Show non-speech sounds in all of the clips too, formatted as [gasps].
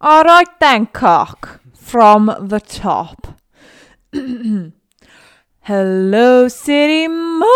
All right then, cock. From the top. [clears throat] Hello, City Morgue.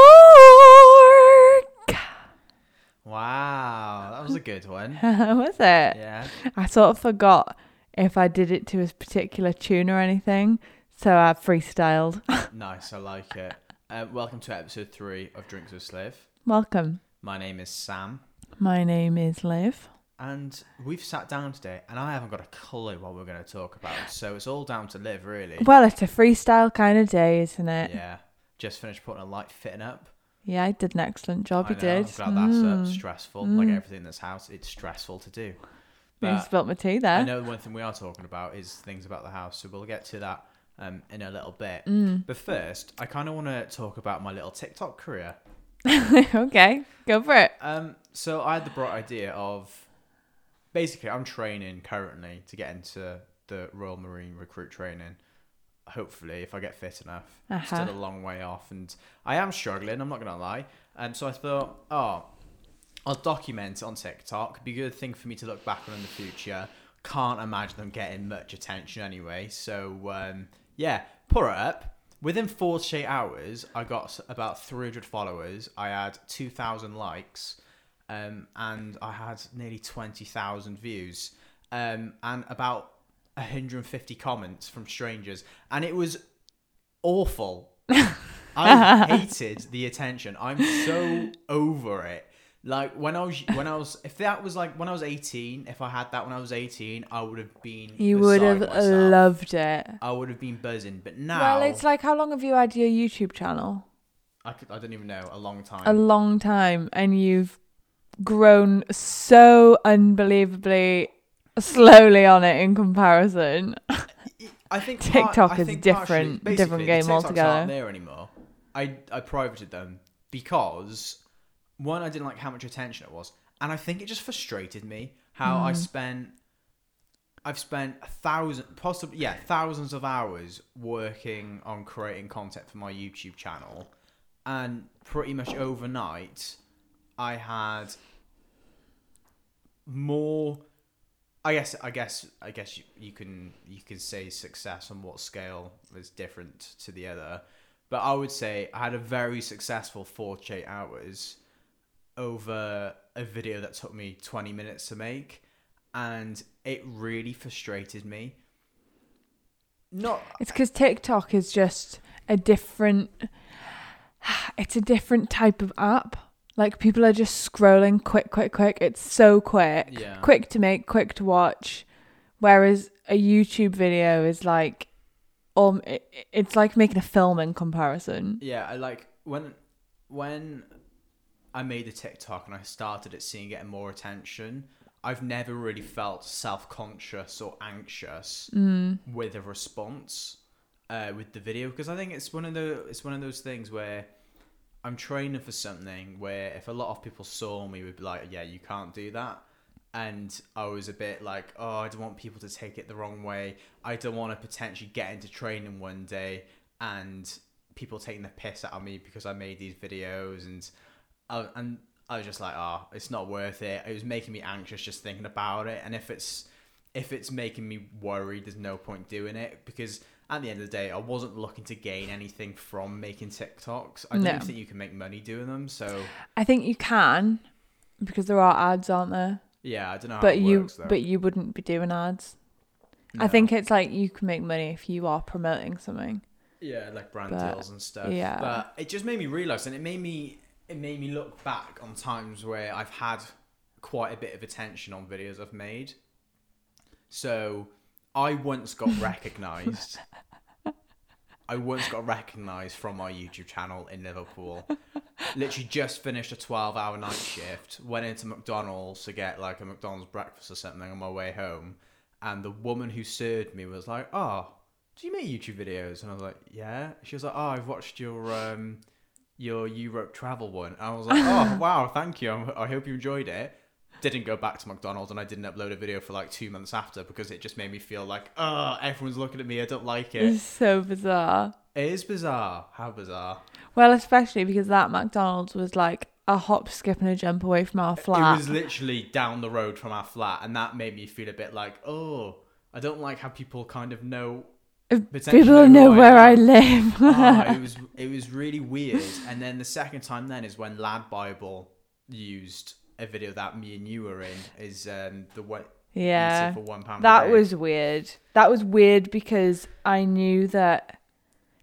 Wow, that was a good one. [laughs] Was it? Yeah. I sort of forgot if I did it to a particular tune or anything, so I freestyled. [laughs] Nice, I like it. Uh, welcome to episode three of Drinks with Sliv. Welcome. My name is Sam, My name is Liv. And we've sat down today, and I haven't got a clue what we're going to talk about. So it's all down to live, really. Well, it's a freestyle kind of day, isn't it? Yeah. Just finished putting a light fitting up. Yeah, I did an excellent job. I You know, did. I'm glad that's uh, Mm. stressful. Like everything in this house, it's stressful to do. You But spilt my tea there. I know one thing we are talking about is things about the house, so we'll get to that um, in a little bit. Mm. But first, I kind of want to talk about my little TikTok career. [laughs] okay, go for it. Um, so I had the bright idea of basically I'm training currently to get into the Royal Marine recruit training. Hopefully, if I get fit enough, Uh-huh. still a long way off, and I am struggling. I'm not gonna lie. And so I thought, oh, I'll document it on TikTok. Be a good thing for me to look back on in the future. Can't imagine them getting much attention anyway. So um, yeah, put it up. Within 48 hours, I got about 300 followers. I had 2,000 likes, um, and I had nearly 20,000 views, um, and about 150 comments from strangers, and it was awful. [laughs] I hated the attention. I'm so over it. Like when I was when I was if that was like when I was 18, if I had that when I was 18, I would have been You would have myself. loved it. I would have been buzzing, but now Well, it's like how long have you had your YouTube channel? I could, I don't even know a long time. A long time, and you've grown so unbelievably slowly on it in comparison. I think [laughs] TikTok part- I is think different- partially- different game the altogether. Aren't there anymore. I I privated them because one I didn't like how much attention it was, and I think it just frustrated me how Hmm. I spent. I've spent a thousand, possibly yeah, thousands of hours working on creating content for my YouTube channel, and pretty much overnight, I had more I guess I guess I guess you, you can you can say success on what scale is different to the other, but I would say I had a very successful 48 hours over a video that took me 20 minutes to make, and it really frustrated me. Not It's because TikTok is just a different. [sighs] It's a different type of app. Like people are just scrolling quick, quick, quick. It's so quick, Yeah. quick to make, quick to watch. Whereas a YouTube video is like, um, it, it's like making a film in comparison. Yeah, I like when when I made the TikTok and I started it seeing getting more attention. I've never really felt self conscious or anxious with a response uh, with the video because I think it's one of the it's one of those things where I'm training for something where if a lot of people saw me would be like, yeah, you can't do that. And I was a bit like, oh, I don't want people to take it the wrong way. I don't want to potentially get into training one day and people taking the piss out of me because I made these videos and I, and I was just like, oh, it's not worth it. It was making me anxious just thinking about it. And if it's if it's making me worried, there's no point doing it because at the end of the day, I wasn't looking to gain anything from making TikToks. I don't No. think you can make money doing them. So I think you can, because there are ads, aren't there? yeah, I don't know how but it you, works but you wouldn't be doing ads. I think it's like you can make money if you are promoting something. Yeah, like brand But, deals and stuff. yeah. But it just made me realise and it made me it made me look back on times where I've had quite a bit of attention on videos I've made. So I once got recognised. I once got recognised from my YouTube channel in Liverpool. Literally just finished a twelve hour night shift, went into McDonald's to get like a McDonald's breakfast or something on my way home, and the woman who served me was like, Oh, do you make YouTube videos? And I was like, yeah. She was like, oh, I've watched your um, your Europe travel one. And I was like, oh, [laughs] wow, thank you. I hope you enjoyed it. Didn't go back to McDonald's and I didn't upload a video for like two months after because it just made me feel like, oh, everyone's looking at me. I don't like it. It's so bizarre. It is bizarre. How bizarre. Well, especially because that McDonald's was like a hop, skip, and a jump away from our flat. It was literally down the road from our flat, and that made me feel a bit like, oh, I don't like how people kind of know. People know where I am. live. Ah, it [laughs] was it was really weird. And then the second time then is when LADbible used a video that me and you were in. Is um the what? yeah. for one pound. a That was weird. That was weird because I knew that,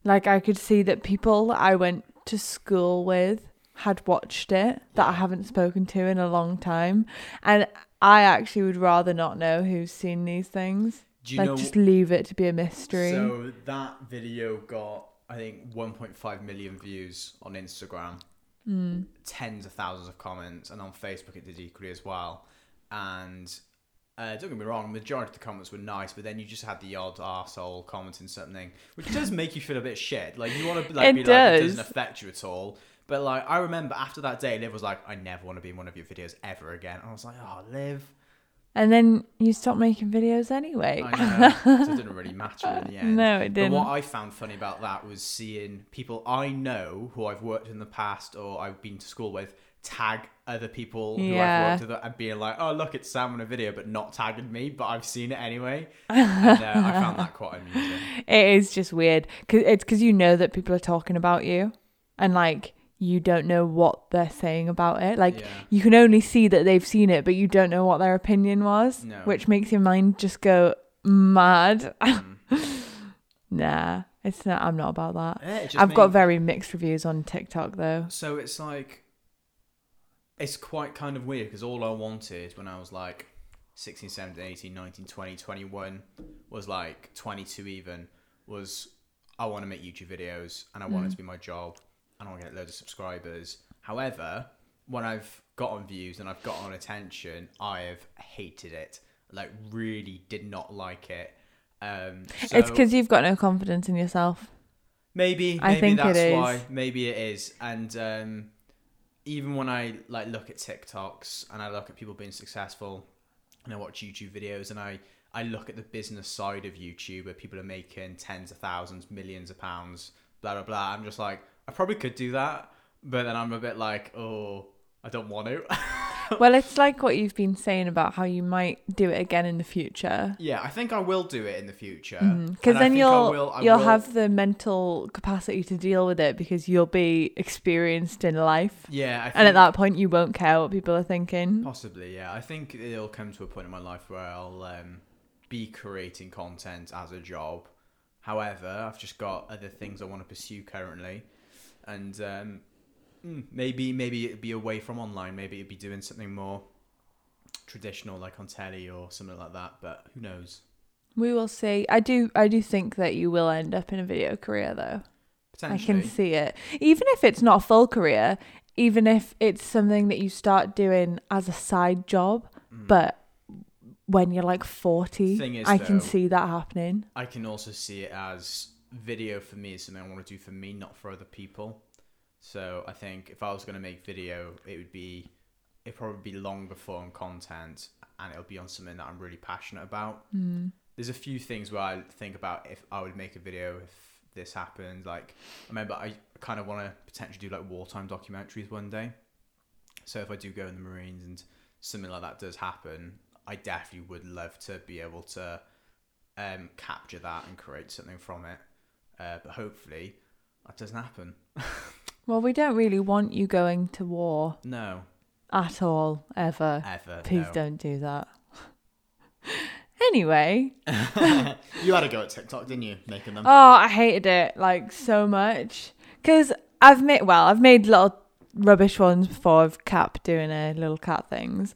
like, I could see that people I went to school with had watched it that I haven't spoken to in a long time. And I actually would rather not know who's seen these things. Do you like, know? just leave it to be a mystery. So that video got I think 1.5 million views on Instagram. Mm. tens of thousands of comments, and on Facebook it did equally as well. And uh, don't get me wrong, the majority of the comments were nice, but then you just had the odd arsehole commenting something, which does make you feel a bit shit. Like you want to like, It be like, it does. doesn't affect you at all. But like I remember after that day, Liv was like, I never want to be in one of your videos ever again. And I was like, oh, Liv. And then you stopped making videos anyway. I know. so it didn't really matter in the [laughs] end. No, it didn't. But what I found funny about that was seeing people I know who I've worked in the past or I've been to school with tag other people who Yeah. I've worked with and being like, oh, look, it's Sam in a video, but not tagging me, but I've seen it anyway. [laughs] And uh, I found that quite amusing. It is just weird. Cause it's because you know that people are talking about you, and like you don't know what they're saying about it. Like Yeah. you can only see that they've seen it, but you don't know what their opinion was, No. which makes your mind just go mad. Mm. [laughs] nah, it's not. I'm not about that. Yeah, I've got very mixed reviews on TikTok though. So it's like, it's quite kind of weird because all I wanted when I was like 16, 17, 18, 19, 20, 21, was like 22 even, was I want to make YouTube videos and I want it to be my job and I want to get loads of subscribers. However, when I've gotten views and I've gotten attention, I have hated it. Like, really did not like it. Um, so it's because you've got no confidence in yourself. Maybe, I think that's is. why. Maybe it is. And um, even when I like look at TikToks and I look at people being successful, and I watch YouTube videos and I I look at the business side of YouTube where people are making tens of thousands, millions of pounds, blah blah blah. I'm just like, I probably could do that, but then I'm a bit like, oh, I don't want to. [laughs] well, it's like what you've been saying about how you might do it again in the future. yeah, I think I will do it in the future Because Mm-hmm. then you'll will- I you'll will- have the mental capacity to deal with it because you'll be experienced in life, Yeah, I think, and at that point you won't care what people are thinking. Possibly, yeah. I think it'll come to a point in my life where I'll um, be creating content as a job. However, I've just got other things I want to pursue currently, and um, mm, maybe maybe it'd be away from online. Maybe it'd be doing something more traditional, like on telly or something like that. But who knows? We will see. I do I do think that you will end up in a video career though. I can see it. Even if it's not a full career, even if it's something that you start doing as a side job, but when you're like 40, Mm. Thing is, I can see that happening. I can also see it as video for me is something I want to do for me, not for other people. So I think if I was going to make video, it would be it probably be longer form content, and it'll be on something that I'm really passionate about. Mm. There's a few things where I think about if I would make a video if this happened. Like I remember I kind of want to potentially do like wartime documentaries one day. So if I do go in the Marines and something like that does happen, I definitely would love to be able to um, capture that and create something from it. Uh, but hopefully that doesn't happen. [laughs] Well, we don't really want you going to war No, at all, ever. ever. Please no. don't do that. [laughs] anyway, [laughs] you had a go at TikTok, didn't you? Making them. oh, I hated it like so much because I've made well, I've made little rubbish ones before of Cap doing a little cat things,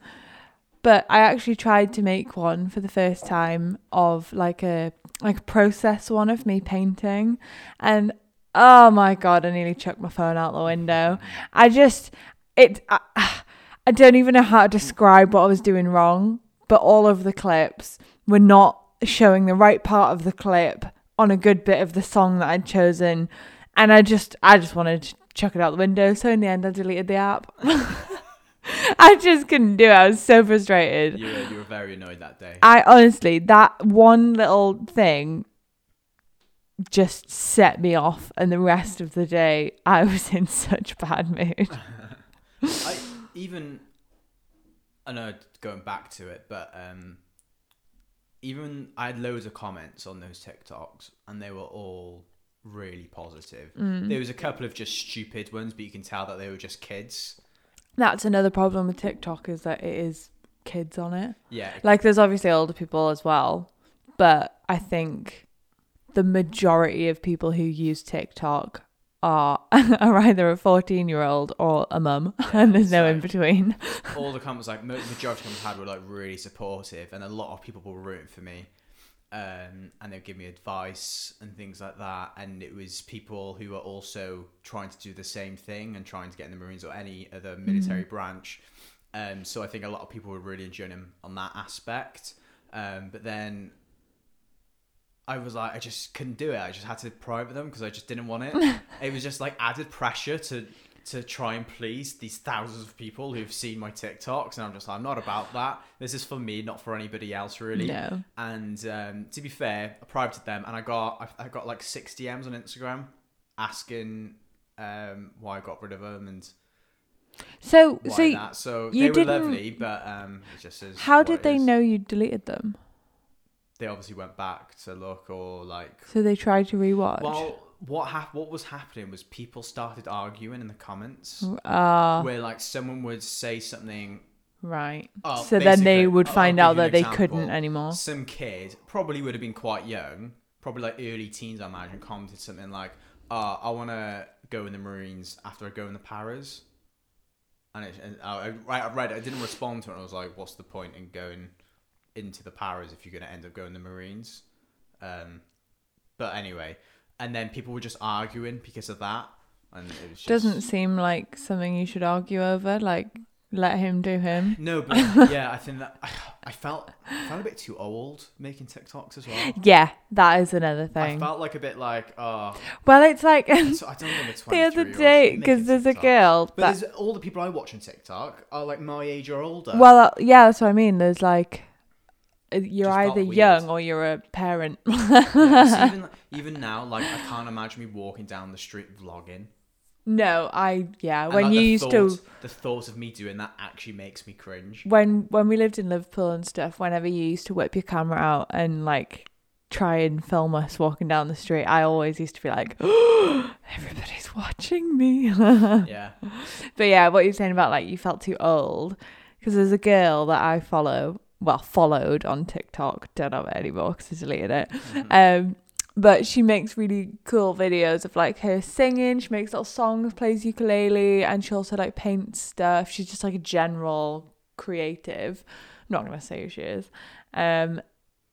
but I actually tried to make one for the first time of like a like a process one of me painting, and oh my god, I nearly chucked my phone out the window. I just it. I, [sighs] I don't even know how to describe what I was doing wrong, but all of the clips were not showing the right part of the clip on a good bit of the song that I'd chosen, and I just I just wanted to chuck it out the window. So in the end, I deleted the app. [laughs] [laughs] I just couldn't do it. I was so frustrated. You were, you were very annoyed that day. I honestly, that one little thing just set me off, and the rest of the day, I was in [laughs] such bad mood. [laughs] I even I know going back to it, but um, even I had loads of comments on those TikToks, and they were all really positive. Mm. There was a couple of just stupid ones, but you can tell that they were just kids. That's another problem with TikTok is that it is kids on it. Yeah, Like there's obviously older people as well, but I think the majority of people who use TikTok are [laughs] are either a 14 year old or a mum, Yeah, and there's no so- in between. all the comments like majority of comments I had were like really supportive, and a lot of people were rooting for me. Um, and they'd give me advice and things like that. And it was people who were also trying to do the same thing and trying to get in the Marines or any other military branch. Um, so I think a lot of people were really enjoying him on that aspect. Um, but then I was like, I just couldn't do it. I just had to private them because I just didn't want it. [laughs] it was just like added pressure to to try and please these thousands of people who've seen my TikToks, and I'm just like, I'm not about that. This is for me, not for anybody else, really. No. And um, to be fair, I privated them, and I got I, I got like six DMs on Instagram asking um, why I got rid of them and So, so that. So you they were lovely, but um, it just is. how did they is. know you deleted them? They obviously went back to look or like. So they tried to rewatch. Well, what hap- What was happening was people started arguing in the comments. Ah, where like someone would say something right. Oh, so then they would find out that they couldn't anymore. some kid probably would have been quite young probably like early teens i imagine commented something like uh, i want to go in the marines after i go in the paras and, it, and I, I, I read it i didn't respond to it and i was like what's the point in going into the paras if you're going to end up going the marines um, but anyway and then people were just arguing because of that and it was just Doesn't seem like something you should argue over. Like, let him do him. No, but [laughs] yeah, I think that I, I felt I felt a bit too old making TikToks as well. Yeah, that is another thing. I felt like a bit like oh, Well, it's like I [laughs] don't know the the other day because there's a girl But that. there's, all the people I watch on TikTok are like my age or older. Well, uh, yeah, that's what I mean. There's like, uh, Uh, you're Just either young or you're a parent. Yeah, [laughs] even even now, like I can't imagine me walking down the street vlogging. no, I yeah. And, When like, you used to the thought of me doing that actually makes me cringe. when when we lived in Liverpool and stuff, whenever you used to whip your camera out and like try and film us walking down the street, I always used to be like, [gasps] everybody's watching me. [laughs] Yeah, but yeah, what you're saying about like you felt too old, because there's a girl that I follow, well followed on TikTok, don't have it anymore because I deleted it. Um, but she makes really cool videos of like her singing. She makes little songs, plays ukulele, and she also like paints stuff. She's just like a general creative. I'm not gonna say who she is. Um,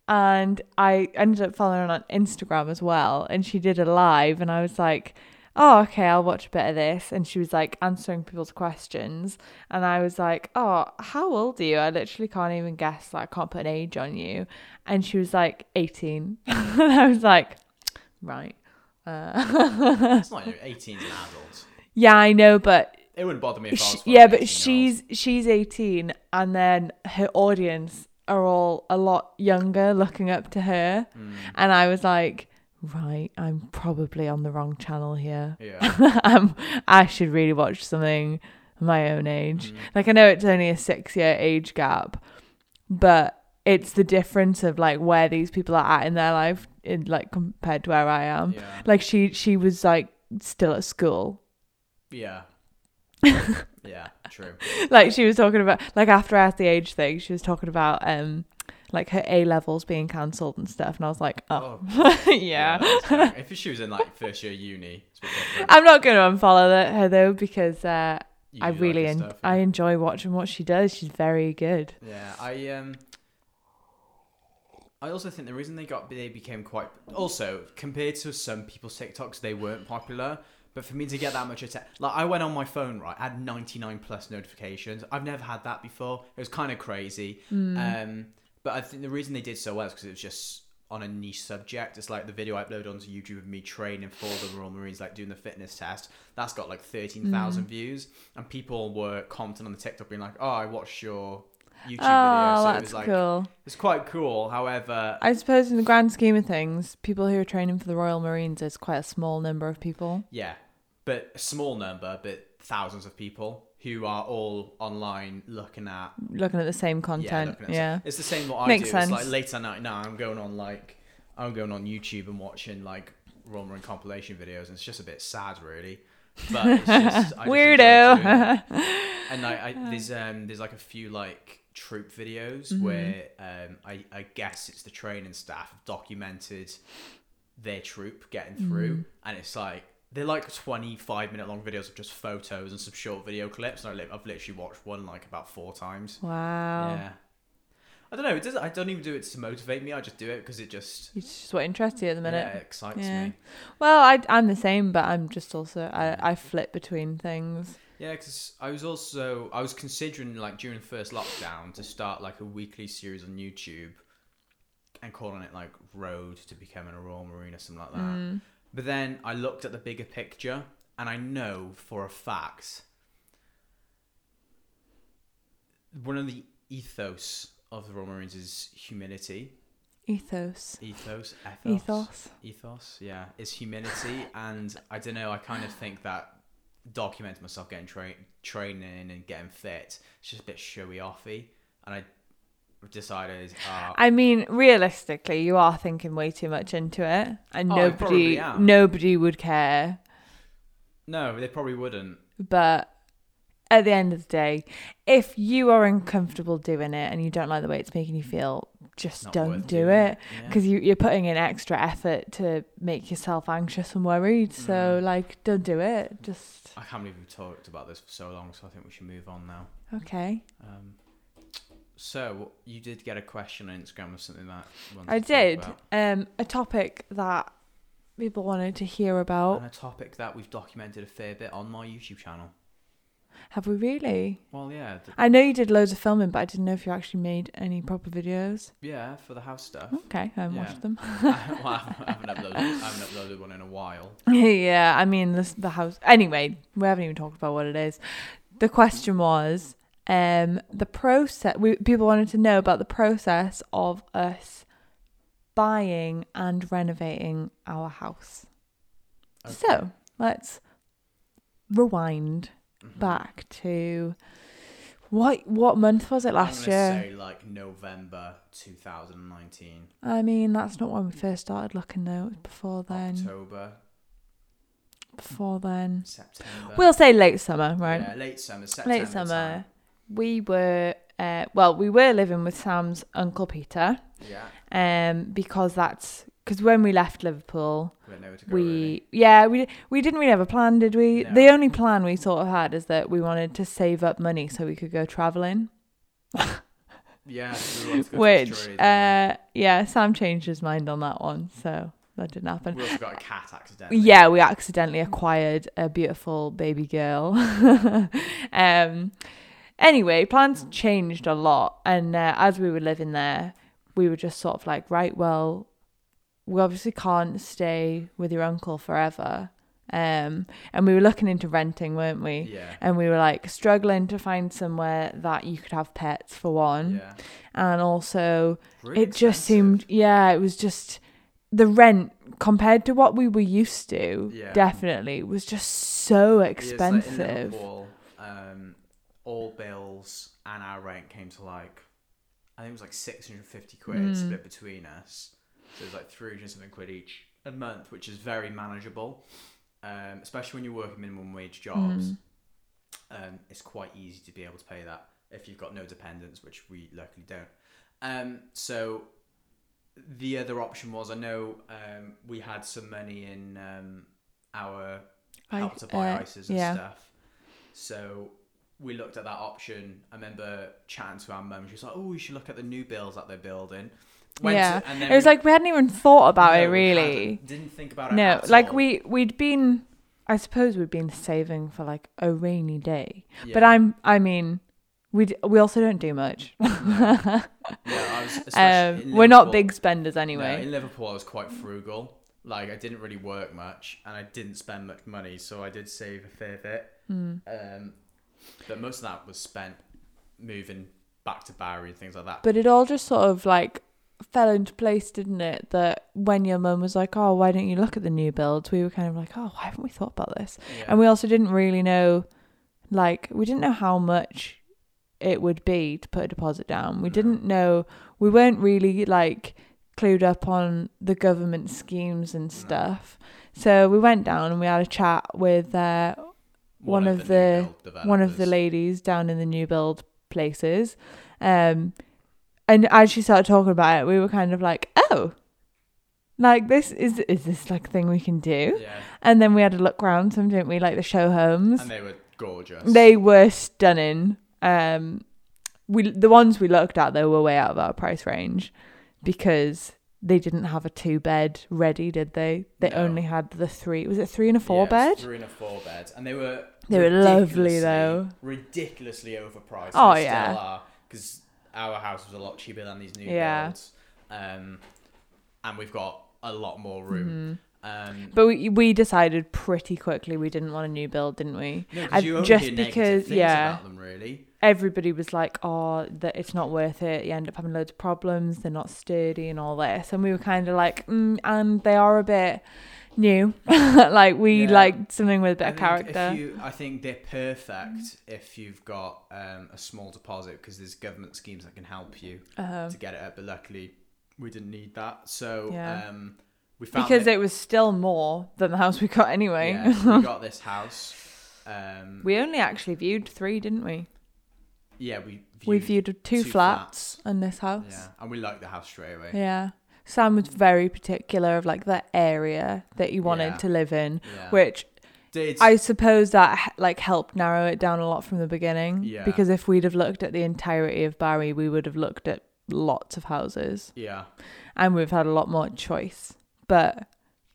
and I ended up following her on Instagram as well, and she did a live, and I was like, "Oh, okay, I'll watch a bit of this." And she was like answering people's questions, and I was like, "Oh, how old are you?" I literally can't even guess. Like, I can't put an age on you. And she was like 18, [laughs] and I was like, "Right." Uh, [laughs] it's not 18 an adult. yeah, I know, but It wouldn't bother me if I Sh was. yeah, but 18 she's she's 18 and then her audience are all a lot younger looking up to her Mm, and I was like right I'm probably on the wrong channel here yeah. [laughs] um, I should really watch something my own age Mm. like I know it's only a 6 year age gap but it's the difference of like where these people are at in their life in like compared to where I am Yeah. like she she was like still at school Yeah. [laughs] yeah, true. like she was talking about like after I asked the age thing, she was talking about um like her A levels being cancelled and stuff, and I was like, oh, [laughs] yeah. that's fair. if she was in like first year uni, it's a bit. I'm not going to unfollow her though because uh, I do like really en- stuff, I enjoy watching what she does. She's very good. Yeah, I um. I also think the reason they got they became quite also compared to some people's TikToks they weren't popular. But for me to get that much attention, like I went on my phone, right, I had 99 plus notifications. I've never had that before. It was kind of crazy. Um, but I think the reason they did so well is because it was just on a niche subject. It's like the video I uploaded onto YouTube of me training for the Royal Marines, like doing the fitness test. That's got like 13,000 mm. views. And people were commenting on the TikTok being like, oh, I watched your YouTube oh, video. Oh, So it that's was like, cool. it's quite cool. However, I suppose in the grand scheme of things, people who are training for the Royal Marines is quite a small number of people. yeah, but a small number, but thousands of people who are all online looking at Looking at the same content. Yeah. at it's the same what I Makes do. It's like late at night now. I'm going on like I'm going on YouTube and watching like Roma and compilation videos, and it's just a bit sad, really. But it's just, I just [laughs] enjoy doing it. Weirdo. [laughs] and I, I there's um there's like a few like troop videos Mm-hmm. where um I, I guess it's the training staff have documented their troop getting through Mm. and it's like they're like 25 minute long videos of just photos and some short video clips and I've literally watched one like about four times wow. yeah I don't know it doesn't I don't even do it to motivate me I just do it because it just It's just what interests you at the minute. yeah, it excites Yeah. me Well, I, I'm the same, but I'm just also I, I flip between things. Yeah, because I was also I was considering like during the first lockdown to start like a weekly series on YouTube and calling it like Road to Becoming a Royal Marine or something like that. Mm. But then I looked at the bigger picture and I know for a fact one of the ethos of the Royal Marines is humility. Ethos. Ethos, ethos, Ethos. ethos, yeah, is humility, and I don't know. I kind of think that documenting myself getting tra- training and getting fit, it's just a bit showy offy, and I decided, uh, I mean, realistically, you are thinking way too much into it, and Oh, nobody nobody would care. no, they probably wouldn't. But at the end of the day, if you are uncomfortable doing it and you don't like the way it's making you feel, just Not don't do it Yeah. because you, you're putting in extra effort to make yourself anxious and worried. So, Mm. like, don't do it. Just I can't believe we've talked about this for so long, so I think we should move on now. okay. Um, so you did get a question on Instagram or something that I did. Um, a topic that people wanted to hear about. and a topic that we've documented a fair bit on my YouTube channel. Have we really? Well, yeah, th- I know you did loads of filming, but I didn't know if you actually made any proper videos. yeah, for the house stuff. Okay, I haven't Yeah. watched them. [laughs] well, I haven't, I haven't uploaded, I haven't uploaded one in a while. [laughs] yeah, I mean this the house. Anyway, we haven't even talked about what it is. The question was, um, the process. We people wanted to know about the process of us buying and renovating our house. Okay. So let's rewind Mhm. back to what what month was it last year? say like November 2019, I mean, that's not when we first started looking though. It was before then. October, Before then. September. We'll say late summer, right? Yeah, late summer, September. late summer. time. We were uh, well, we were living with Sam's uncle Peter, Yeah, um, because that's because when we left Liverpool, we to we really. yeah we we didn't really have a plan, did we? No. The only plan we sort of had is that we wanted to save up money so we could go traveling. Yeah, [laughs] we go Which uh, yeah, Sam changed his mind on that one, so that didn't happen. we also got a cat accidentally. Yeah, we accidentally acquired a beautiful baby girl. [laughs] um, anyway, plans changed a lot, and uh, as we were living there, we were just sort of like, right, well, we obviously can't stay with your uncle forever. Um, and we were looking into renting, weren't we? Yeah. And we were like struggling to find somewhere that you could have pets for one, Yeah. and also Really it just expensive. seemed yeah it was just the rent compared to what we were used to Yeah. definitely was just so Yeah, it's like expensive um, all bills and our rent came to like, I think it was like 650 quid Mm. split between us. So it was like 300 something quid each a month, which is very manageable. Um, especially when you're working minimum wage jobs. Mm. Um, it's quite easy to be able to pay that if you've got no dependents, which we luckily don't. Um, so the other option was I know um, we had some money in um, our help to buy uh, ISAs and yeah. stuff. So we looked at that option. I remember chatting to our mum. She was like, "Oh, we should look at the new builds that they're building." yeah to- and then it was we- like we hadn't even thought about no, it really didn't think about it. no like all. we we'd been i suppose we'd been saving for like a rainy day but i'm i mean we d- we also don't do much [laughs] Yeah, I was. um we're not big spenders No, anyway in Liverpool, I was quite frugal. Like I didn't really work much, and I didn't spend much money, so I did save a fair bit. Mm. Um, but most of that was spent moving back to Barry and things like that. But it all just sort of like fell into place, didn't it? That when your mum was like, "Oh, why don't you look at the new builds?" We were kind of like, "Oh, why haven't we thought about this?" yeah. And we also didn't really know like we didn't know how much it would be to put a deposit down. We didn't know we weren't really like clued up on the government schemes and stuff. So we went down and we had a chat with uh, one of the- build one of the ladies down in the new build places. Um, and as she started talking about it, we were kind of like, oh, like this is is this like a thing we can do? Yeah, And then we had a look around some, didn't we? Like the show homes. and they were gorgeous. They were stunning. Um, we the ones we looked at though were way out of our price range because they didn't have a two bed ready, did they? They No. only had the three. Was it three and a Yeah, four was bed? three and a four bed, and they were They were lovely, though. ridiculously overpriced. Oh, they yeah. because our house was a lot cheaper than these new Yeah. builds, um, and we've got a lot more room. Mm-hmm. Um, But we we decided pretty quickly we didn't want a new build, didn't we? no, 'cause and you only just because- yeah. about them really. Everybody was like, "Oh, that it's not worth it. You end up having loads of problems. They're not sturdy and all this." And we were kind of like, mm, "And they are a bit new. [laughs] like we Yeah. like something with a bit I of character." You, I think they're perfect if you've got um, a small deposit because there's government schemes that can help you Um, to get it up. But luckily, we didn't need that. So Yeah. um, we found because that- it was still more than the house we got anyway. Yeah, we [laughs] got this house. Um, we only actually viewed three, didn't we? yeah, we viewed, we viewed two, two flats, and this house. Yeah, and we liked the house straight away. Yeah. Sam was very particular of like the area that he wanted Yeah. to live in, Yeah. which Did I suppose that h- like helped narrow it down a lot from the beginning. Yeah. Because if we'd have looked at the entirety of Barry, we would have looked at lots of houses yeah, and we've had a lot more choice. But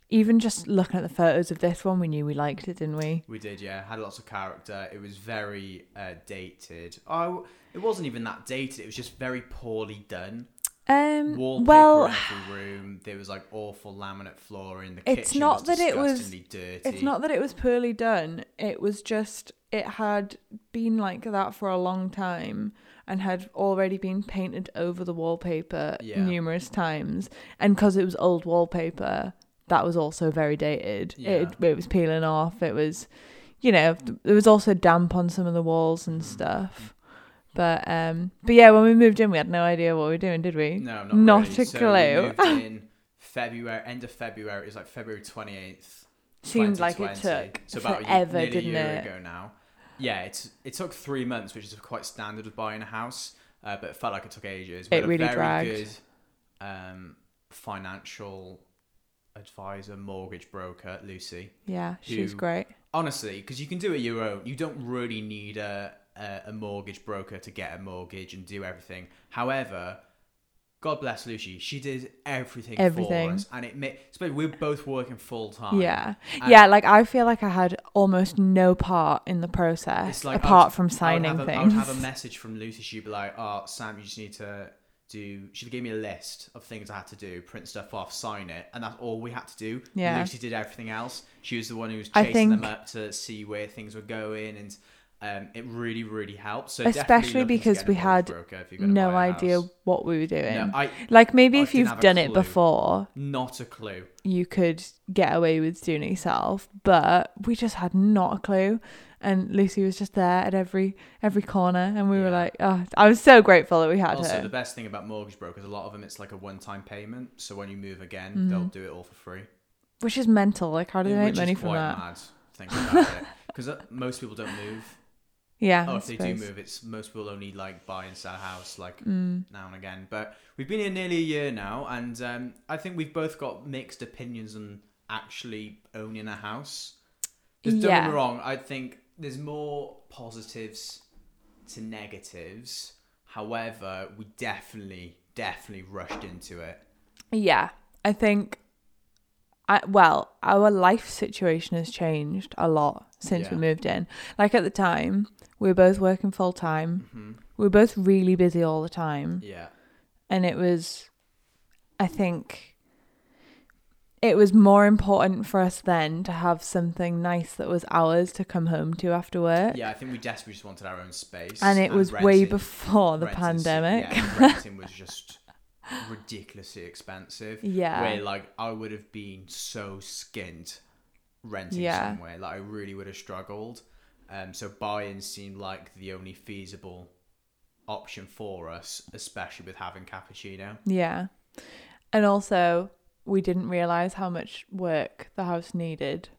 even just looking at the photos of this one, we knew we liked it, didn't we? we did. Yeah, had lots of character. It was very uh, dated. Oh, it wasn't even that dated. It was just very poorly done. Um. Wallpaper well, in every room. There was like awful laminate flooring. The It's kitchen not was that it was- dirty. it's not that it was poorly done. It was just it had been like that for a long time and had already been painted over the wallpaper Yeah. numerous times. And because it was old wallpaper, that was also very dated. It Yeah. it was peeling off. It was, you know, th- there was also damp on some of the walls and stuff. But um, but yeah, when we moved in, we had no idea what we were doing, did we? No, not, Not really. a So clue. we moved in [laughs] February, end of February. It was like February twenty eighth. Seemed like it took so about forever, a, didn't a year it? ago now. Yeah, it's it took three months, which is quite standard with buying a house, uh, but it felt like it took ages. We It really very dragged. Good, um, financial advisor, mortgage broker, Lucy. Yeah, she was Who- great. Honestly, because you can do it your own. You don't really need a, a a mortgage broker to get a mortgage and do everything. However, God bless Lucy, she did everything, Everything. for us, and it made. We're both working full time. Yeah. Yeah, like I feel like I had almost no part in the process like apart I'd- from signing have a- things. I would have a [laughs] message from Lucy. She'd be like, "Oh, Sam, you just need to do." She'd give me a list of things I had to do, print stuff off, sign it, and that's all we had to do. Yeah. Lucy did everything else. She was the one who was I chasing them up to see where things were going, and um, it really, really helps. So Especially definitely looking to because we had broker if no idea what we were doing. No, I like maybe I if you've done it before, not a clue. you could get away with doing it yourself, but we just had not a clue. And Lucy was just there at every every corner, and we were like, "Oh, I was so grateful that we had Also, her." the best thing about mortgage brokers, a lot of them, it's like a one-time payment. So when you move again, Mm-hmm. they'll do it all for free. Which is mental. Like, how do they Yeah, make money from that? mad. Think about it, because most people don't move. Yeah. Oh, if they do move, it's most people only like buy and sell a house like Mm. now and again. But we've been here nearly a year now, and um, I think we've both got mixed opinions on actually owning a house. Just don't get me wrong. I think there's more positives to negatives. However, we definitely, definitely rushed into it. Yeah, I think. I, well, our life situation has changed a lot since we moved in. Like at the time, we were both working full time. hmm We were both really busy all the time, Yeah, and it was, I think, it was more important for us then to have something nice that was ours to come home to after work. yeah. I think we desperately just wanted our own space, And it was way before the renting- pandemic. Yeah, and renting was just ridiculously expensive. [laughs] Yeah. Where like I would have been so skinned renting Yeah. somewhere. Like I really would have struggled. Um, so buy-in seemed like the only feasible option for us, especially with having cappuccino. Yeah. And also, we didn't realize how much work the house needed.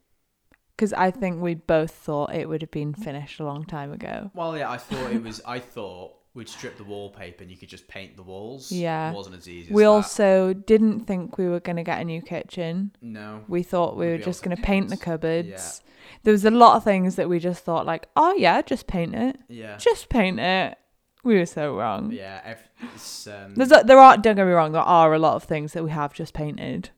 Because I think we both thought it would have been finished a long time ago. Well, yeah, I thought it was. I thought we'd strip the wallpaper and you could just paint the walls. Yeah. it wasn't as easy. We as that. also didn't think we were going to get a new kitchen. no. We thought we We'd were just going to paint the cupboards. Yeah. There was a lot of things that we just thought, like, oh, yeah, just paint it. Yeah. Just paint it. We were so wrong. Yeah. um, There's a, there are don't get me wrong, there are a lot of things that we have just painted.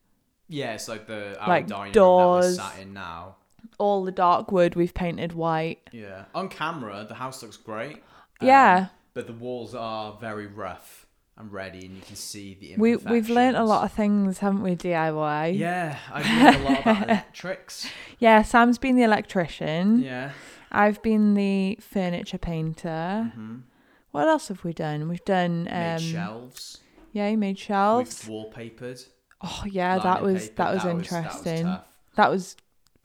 yeah, it's like the our like dining room doors. sat in now. All the dark wood we've painted white. Yeah. On camera, the house looks great. um, yeah. But the walls are very rough and ready, and you can see the We we've learnt a lot of things, haven't we, DIY? Yeah, I've learned a lot about [laughs] electrics. Yeah, Sam's been the electrician. Yeah. I've been the furniture painter. hmm What else have we done? We've done Made um shelves. yeah, you made shelves. We've wallpapered. Oh yeah, that was paper. that was That interesting. tough. that was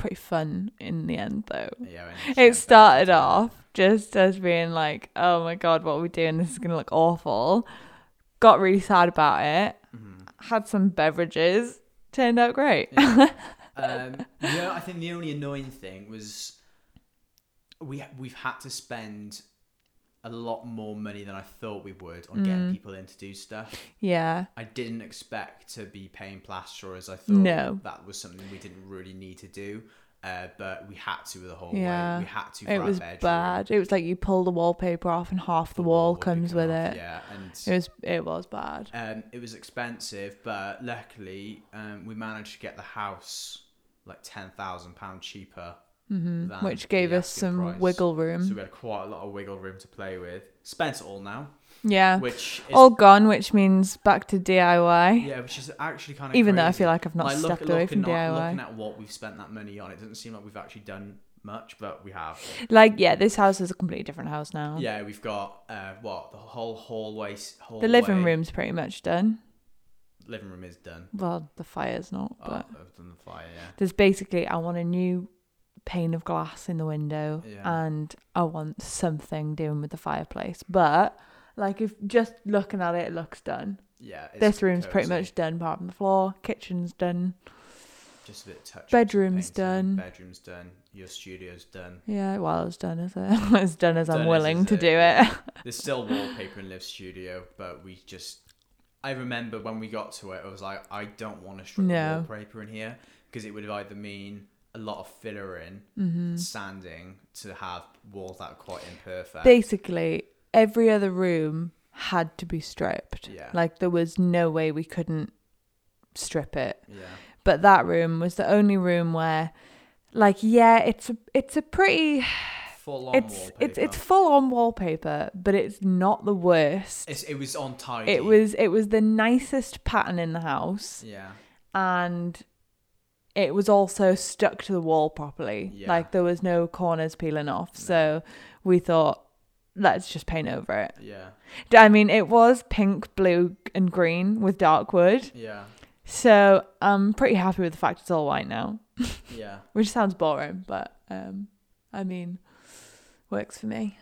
pretty fun in the end though. Yeah, It started off just as being like, oh my god, what are we doing? This is gonna look awful. Got really sad about it. Mhm. Had some beverages. Turned out great. [laughs] um, yeah, I think the only annoying thing was we we've had to spend a lot more money than I thought we would on getting Mm. people in to do stuff. yeah. I didn't expect to be paying plasterers. I thought No. that was something we didn't really need to do. Uh, but we had to with the whole Yeah. way. We had to. For It was bedroom. bad. It was like you pull the wallpaper off and half the, wall would comes with off, it. Yeah, and It was it was bad. Um, it was expensive, but luckily um, we managed to get the house like ten thousand pound cheaper, hmm Which gave us some price. wiggle room. so we had quite a lot of wiggle room to play with. Spent it all now, yeah. which is All gone, which means back to DIY. yeah, which is actually kind of Even though I feel like I've not like, look- stepped away from looking at- DIY. Looking at what we've spent that money on, it doesn't seem like we've actually done much, but we have. Like, yeah, this house is a completely different house now. Yeah, we've got uh, what the whole hallway. hallway The living room's pretty much done. Living room is done. Well, the fire's not, Oh, but I've done the fire. Yeah. there's basically I want a new pane of glass in the window Yeah. and I want something doing with the fireplace. But like if just looking at it, it looks done. Yeah. it's this room's pretty much done apart from the floor. Kitchen's done. Just a bit touch. Bedroom's done. Bedroom's done. Your studio's done. Yeah, well, it's done as a, as done as Done I'm willing is to it, do it. [laughs] There's still wallpaper in Liv's studio, but we just. I remember when we got to it, I was like, I don't want to strip No. the wallpaper in here because it would have either mean a lot of filler in, hmm sanding to have walls that are quite imperfect. Basically, every other room had to be stripped. Yeah. Like there was no way we couldn't strip it. yeah. But that room was the only room where, like, yeah, it's a it's a pretty Full on it's wallpaper. it's it's full on wallpaper, but it's not the worst. It's, it was on tidy. It was it was the nicest pattern in the house, Yeah. and it was also stuck to the wall properly. Yeah. Like there was no corners peeling off. So we thought, let's just paint over it. Yeah. I mean, it was pink, blue, and green with dark wood. Yeah. So I'm pretty happy with the fact it's all white now, [laughs] Yeah. which sounds boring, but um, I mean, works for me.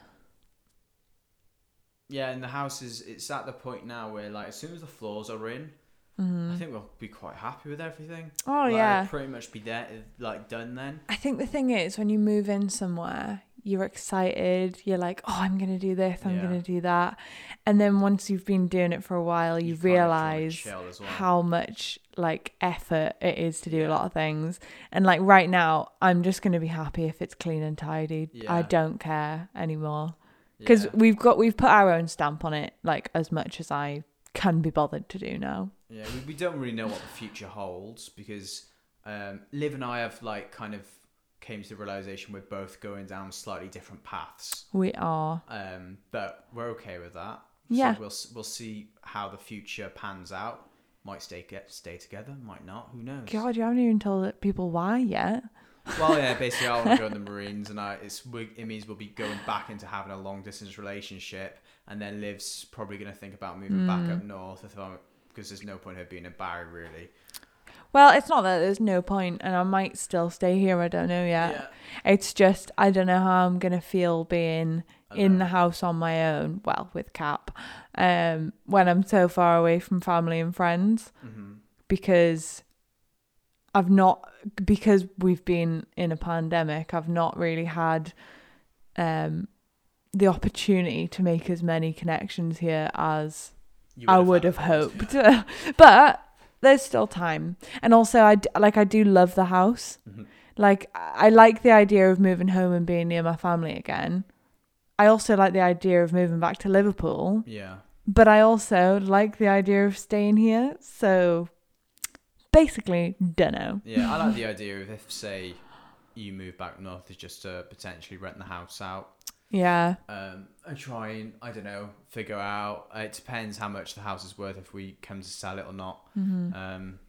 Yeah, and the house is it's at the point now where like as soon as the floors are in, Mhm. I think we'll be quite happy with everything. Oh Like, yeah. pretty much be there like done then. I think the thing is when you move in somewhere, you're excited. You're like, oh, I'm gonna do this. I'm Yeah. gonna do that. And then once you've been doing it for a while, you, just realize well. how much like effort it is to do Yeah. a lot of things. And like right now, I'm just gonna be happy if it's clean and tidy. I don't care anymore because Yeah. we've got we've put our own stamp on it like as much as I can be bothered to do now. Yeah, we, we don't really know what the future holds because um, Liv and I have like kind of came to the realization we're both going down slightly different paths. We are. Um, but we're okay with that. Yeah. So we'll we'll see how the future pans out. Might stay get stay together, might not. Who knows? God, you haven't even told people why yet. Well, yeah, [laughs] basically, I want to go in the Marines, and I, it's it means we'll be going back into having a long distance relationship, and then Liv's probably going to think about moving back Hmm. up north because there's no point her being in Barry really. Well, it's not that there's no point, and I might still stay here. I don't know yet. It's just I don't know how I'm gonna feel being in the house on my own. Well, with Cap, um, when I'm so far away from family and friends, hmm because I've not because we've been in a pandemic. I've not really had um the opportunity to make as many connections here as You I would had have hoped. [laughs] but there's still time. And also I d- like I do love the house. Mhm. Like I like the idea of moving home and being near my family again. I also like the idea of moving back to Liverpool, Yeah. but I also like the idea of staying here. So basically, dunno. Yeah, I like the idea of if, say, you move back north, is just to potentially rent the house out Yeah. um, and try and, I don't know, figure out. Uh, it depends how much the house is worth if we come to sell it or not. Mm-hmm. Um,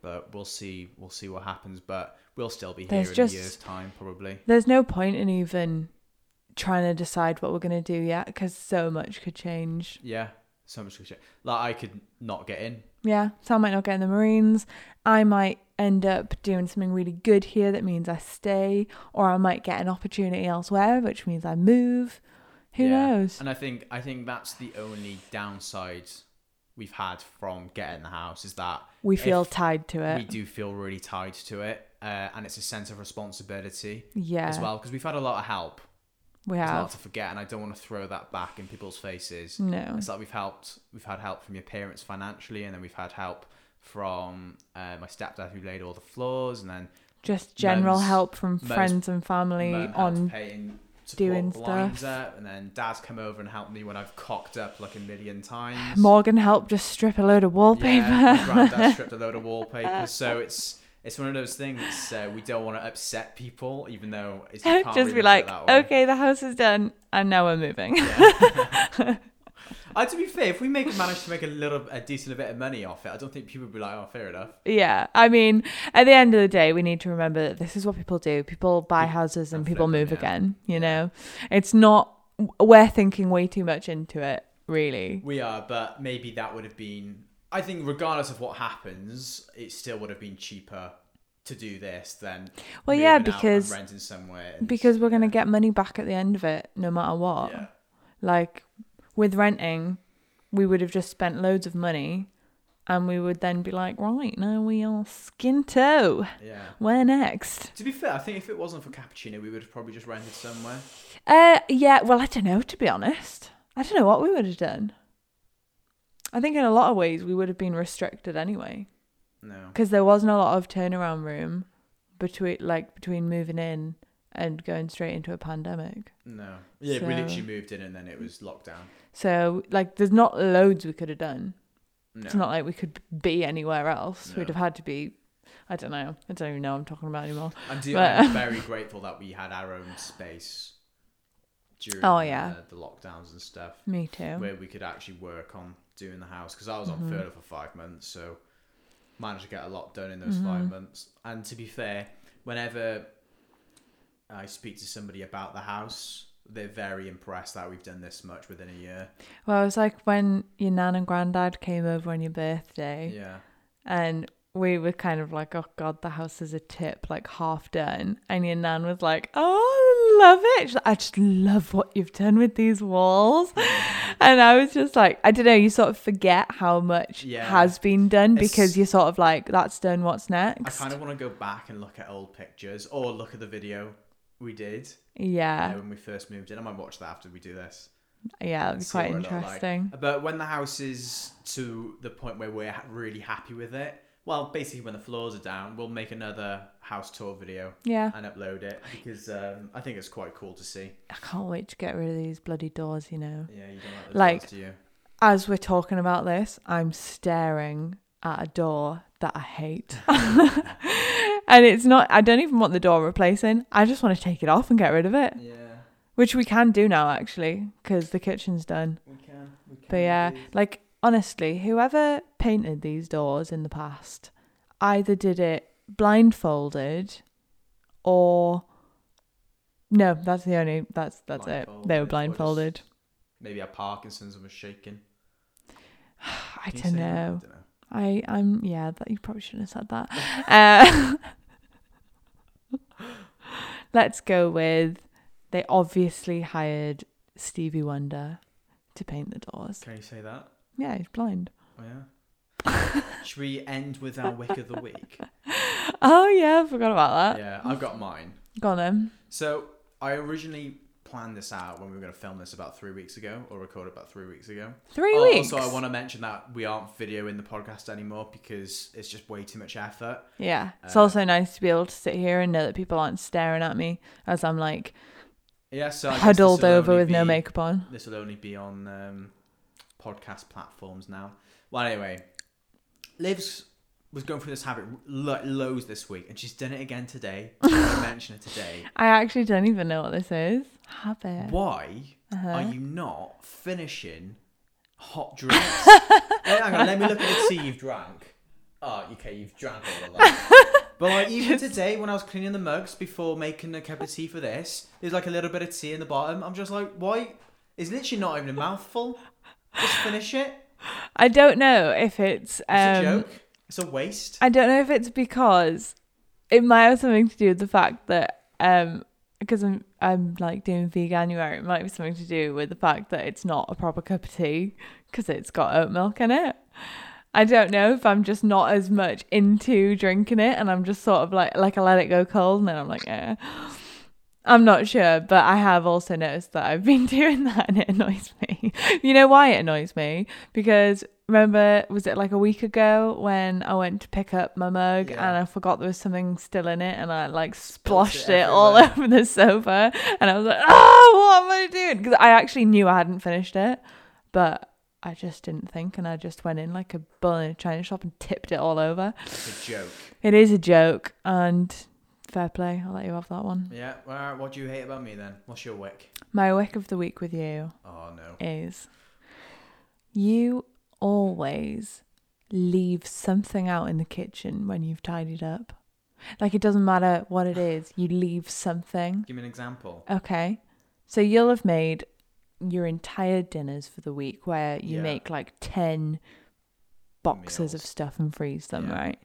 but we'll see. We'll see what happens. But we'll still be here There's in just- a year's time, probably. There's no point in even trying to decide what we're going to do yet because so much could change. Yeah, so much. Like I could not get in. Yeah, so I might not get in the Marines. I might end up doing something really good here that means I stay, or I might get an opportunity elsewhere, which means I move. Who Yeah. knows? And I think I think that's the only downside we've had from getting the house is that We feel tied to it. we do feel really tied to it, uh, and it's a sense of responsibility yeah, as well because we've had a lot of help. We There's a lot have. to forget, and I don't want to throw that back in people's faces. No, It's like we've helped. We've had help from your parents financially, and then we've had help from uh, my stepdad who laid all the floors, and then just general help from friends and family on. paying doing stuff. up, and then dad's come over and helped me when I've cocked up like a million times. Morgan helped just strip a load of wallpaper. Yeah, granddad [laughs] stripped a load of wallpaper, so it's it's one of those things. Uh, we don't want to upset people, even though it's [laughs] just really be like, okay, the house is done, and now we're moving. Yeah. [laughs] Uh, to be fair, if we make manage to make a little a decent bit of money off it, I don't think people would be like, "Oh, fair enough." Yeah, I mean, at the end of the day, we need to remember that this is what people do. People buy houses and people move yeah. again. You know, it's not. We're thinking way too much into it, really. We are, but maybe that would have been. I think, regardless of what happens, it still would have been cheaper to do this than Well, yeah, moving out and because renting somewhere. and- because we're gonna get money back at the end of it, no matter what. Yeah. Like with renting, we would have just spent loads of money, and we would then be like, right now we are skin toe. Yeah. Where next? To be fair, I think if it wasn't for cappuccino, we would have probably just rented somewhere. Uh, yeah. Well, I don't know. To be honest, I don't know what we would have done. I think in a lot of ways we would have been restricted anyway, No. because there wasn't a lot of turnaround room between like between moving in and going straight into a pandemic. No. Yeah, we literally moved in and then it was lockdown. So like, there's not loads we could have done. No. It's not like we could be anywhere else. We'd have had to be. I don't know. I don't even know what I'm talking about anymore. I'm, do- But- I'm very [laughs] grateful that we had our own space during Oh, yeah. uh, the lockdowns and stuff, Me too. where we could actually work on doing the house because I was on Mhm. furlough for five months, so managed to get a lot done in those Mhm. five months. And to be fair, whenever I speak to somebody about the house, they're very impressed that we've done this much within a year. Well, it was like when your nan and granddad came over on your birthday. Yeah. and we were kind of like, oh god, the house is a tip, like half done. And your nan was like, oh, love it. Like, I just love what you've done with these walls. And I was just like, I don't know, you sort of forget how much Yeah. has been done It's- because you're sort of like, that's done, what's next? I kind of want to go back and look at old pictures or look at the video we did yeah, uh, when we first moved in. I might watch that after we do this. yeah, that'd be quite looked like. interesting. But when the house is to the point where we're really happy with it, well, basically when the floors are down, we'll make another house tour video Yeah, and upload it because um, I think it's quite cool to see. I can't wait to get rid of these bloody doors, you know. Yeah, you don't like the Like- doors, do you? As we're talking about this, I'm staring at a door that I hate. [laughs] and it's not, I don't even want the door replacing. I just want to take it off and get rid of it, Yeah, which we can do now actually, because the kitchen's done. we can. We can But yeah, indeed. like honestly, whoever painted these doors in the past either did it blindfolded or. No, that's the only. That's that's it. They were Blindfolded, just- maybe our Parkinson's and was shaking. [sighs] I don't know. I don't know. I I'm yeah. That you probably shouldn't have said that. Uh, [laughs] let's go with they obviously hired Stevie Wonder to paint the doors. Can you say that? Yeah, he's blind. Oh, yeah. Should we end with our wick of the week? [laughs] Oh yeah, I forgot about that. Yeah, I've got mine. Go on then. So I originally planned this out when we were going to film this about three weeks ago, or record about three weeks ago. Three Oh, weeks. Also, I want to mention that we aren't videoing the podcast anymore because it's just way too much effort. Yeah, it's Uh, also nice to be able to sit here and know that people aren't staring at me as I'm like Yeah, so huddled over with no makeup on. This will only be on um, podcast platforms now. Well, anyway, Liv's was going through this habit lo- loads this week, and she's done it again today. [laughs] I mention it today. I actually don't even know what this is. Habit. Why Uh-huh. are you not finishing hot [laughs] drinks? Hey, hang on, let me look at the tea you've drank. Oh, okay, you've drank all of that. [laughs] But like even today, when I was cleaning the mugs before making a cup of tea for this, there's like a little bit of tea in the bottom. I'm just like, why? It's literally not even a mouthful. Just finish it. I don't know if it's It's a um joke. It's a waste. I don't know if it's because it might have something to do with the fact that um because I'm I'm like doing veganuary, it might be something to do with the fact that it's not a proper cup of tea because it's got oat milk in it. I don't know if I'm just not as much into drinking it and I'm just sort of like like I let it go cold and then I'm like, eh. I'm not sure, but I have also noticed that I've been [laughs] doing that and it annoys me. you know why it annoys me? Because remember, was it like a week ago when I went to pick up my mug Yeah. and I forgot there was something still in it and I like Spilt splashed it it, all [laughs] over the sofa and I was like, oh, what am I doing? Because I actually knew I hadn't finished it, but I just didn't think and I just went in like a bull in a china shop and tipped it all over. It's a joke. It is a joke and fair play. I'll let you have that one. Yeah. Well, what do you hate about me then? What's your wick? My wick of the week with you Oh no. is you always leave something out in the kitchen when you've tidied up. Like it doesn't matter what it is, you leave something. Give me an example. Okay. So you'll have made your entire dinners for the week where you Yeah. make like 10 boxes of Meals. stuff and freeze them, Yeah. right?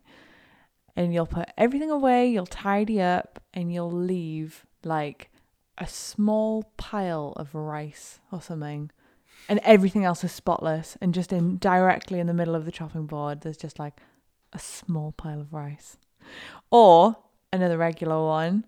And you'll put everything away, you'll tidy up, and you'll leave like a small pile of rice or something. And everything else is spotless. And just in directly in the middle of the chopping board, there's just like a small pile of rice. Or another regular one.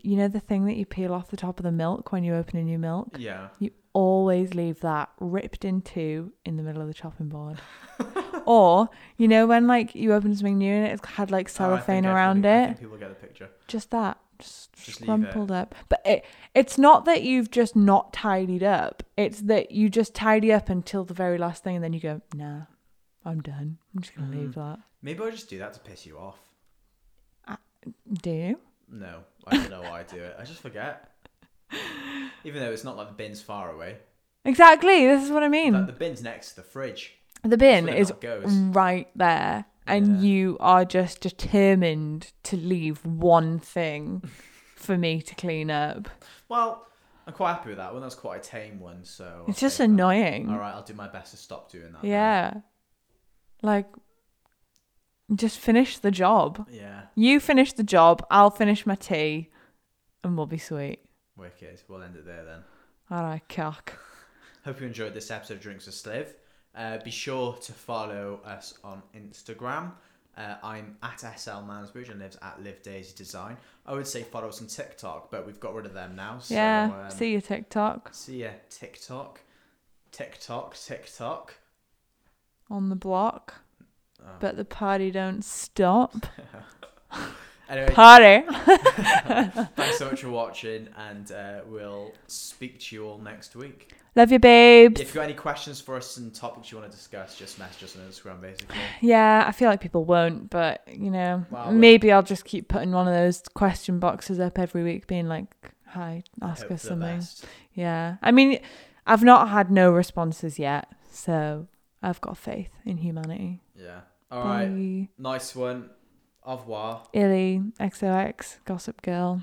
You know the thing that you peel off the top of the milk when you open a new milk? Yeah. You always leave that ripped in two in the middle of the chopping board. [laughs] or, you know, when like you open something new and it's had like Oh, cellophane around it, people get the picture. just that. Just, Just crumpled up. But it, it's not that you've just not tidied up. It's that you just tidy up until the very last thing and then you go, nah, I'm done. I'm just going to leave mm. that. Maybe I just do that to piss you off. Uh, do you? No, I don't know why I do it. I just forget. [laughs] Even though it's not like the bin's far away. Exactly. This is what I mean. Like the bin's next to the fridge. The bin is right there. And Yeah. you are just determined to leave one thing [laughs] for me to clean up. Well, I'm quite happy with that one. That's quite a tame one. So It's I'll just take that. annoying. All right, I'll do my best to stop doing that. then. Yeah. Like, just finish the job. Yeah. You finish the job, I'll finish my tea, and we'll be sweet. Wicked. We'll end it there then. All right, cock. [laughs] Hope you enjoyed this episode of Drinks with Sliv. Uh, be sure to follow us on Instagram. Uh, I'm at SL Mansbridge and lives at Live Daisy Design. I would say follow us on TikTok, but we've got rid of them now. So, yeah, um, see you TikTok See ya, TikTok. TikTok, TikTok. on the block, Oh. but the party don't stop. [laughs] Anyway, Party. [laughs] thanks so much for watching, and uh, we'll speak to you all next week. Love you, babes. If you've got any questions for us and topics you want to discuss, just message us on Instagram, basically. Yeah, I feel like people won't, but you know, Well, maybe I'll just keep putting one of those question boxes up every week, being like, "Hi, ask us for the something." Yeah, I mean, I've not had no responses yet, so I've got faith in humanity. Yeah. All right. Bye. Nice one. Au revoir. Illy, XOX, Gossip Girl.